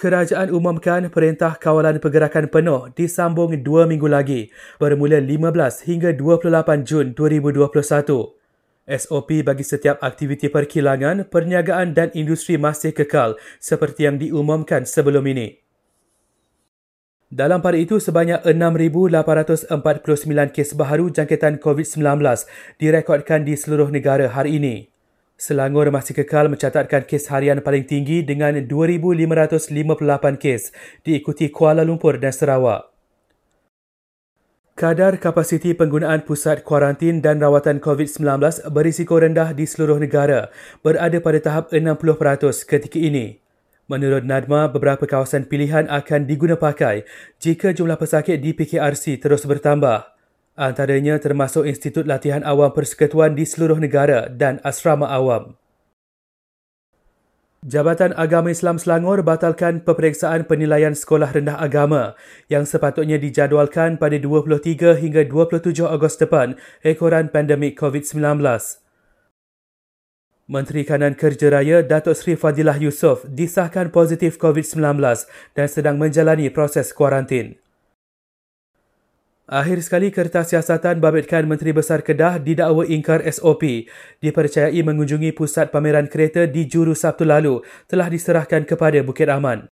Kerajaan umumkan Perintah Kawalan Pergerakan Penuh disambung dua minggu lagi bermula 15 hingga 28 Jun 2021. SOP bagi setiap aktiviti perkilangan, perniagaan dan industri masih kekal seperti yang diumumkan sebelum ini. Dalam pada itu, sebanyak 6,849 kes baharu jangkitan COVID-19 direkodkan di seluruh negara hari ini. Selangor masih kekal mencatatkan kes harian paling tinggi dengan 2,558 kes diikuti Kuala Lumpur dan Sarawak. Kadar kapasiti penggunaan pusat kuarantin dan rawatan COVID-19 berisiko rendah di seluruh negara berada pada tahap 60% ketika ini. Menurut NADMA, beberapa kawasan pilihan akan diguna pakai jika jumlah pesakit di PKRC terus bertambah antaranya termasuk Institut Latihan Awam Persekutuan di seluruh negara dan asrama awam. Jabatan Agama Islam Selangor batalkan peperiksaan penilaian sekolah rendah agama yang sepatutnya dijadualkan pada 23 hingga 27 Ogos depan ekoran pandemik COVID-19. Menteri Kanan Kerja Raya Datuk Seri Fadilah Yusof disahkan positif COVID-19 dan sedang menjalani proses kuarantin. Akhir sekali kertas siasatan babitkan Menteri Besar Kedah didakwa ingkar SOP dipercayai mengunjungi pusat pameran kereta di Juru Sabtu lalu telah diserahkan kepada Bukit Aman.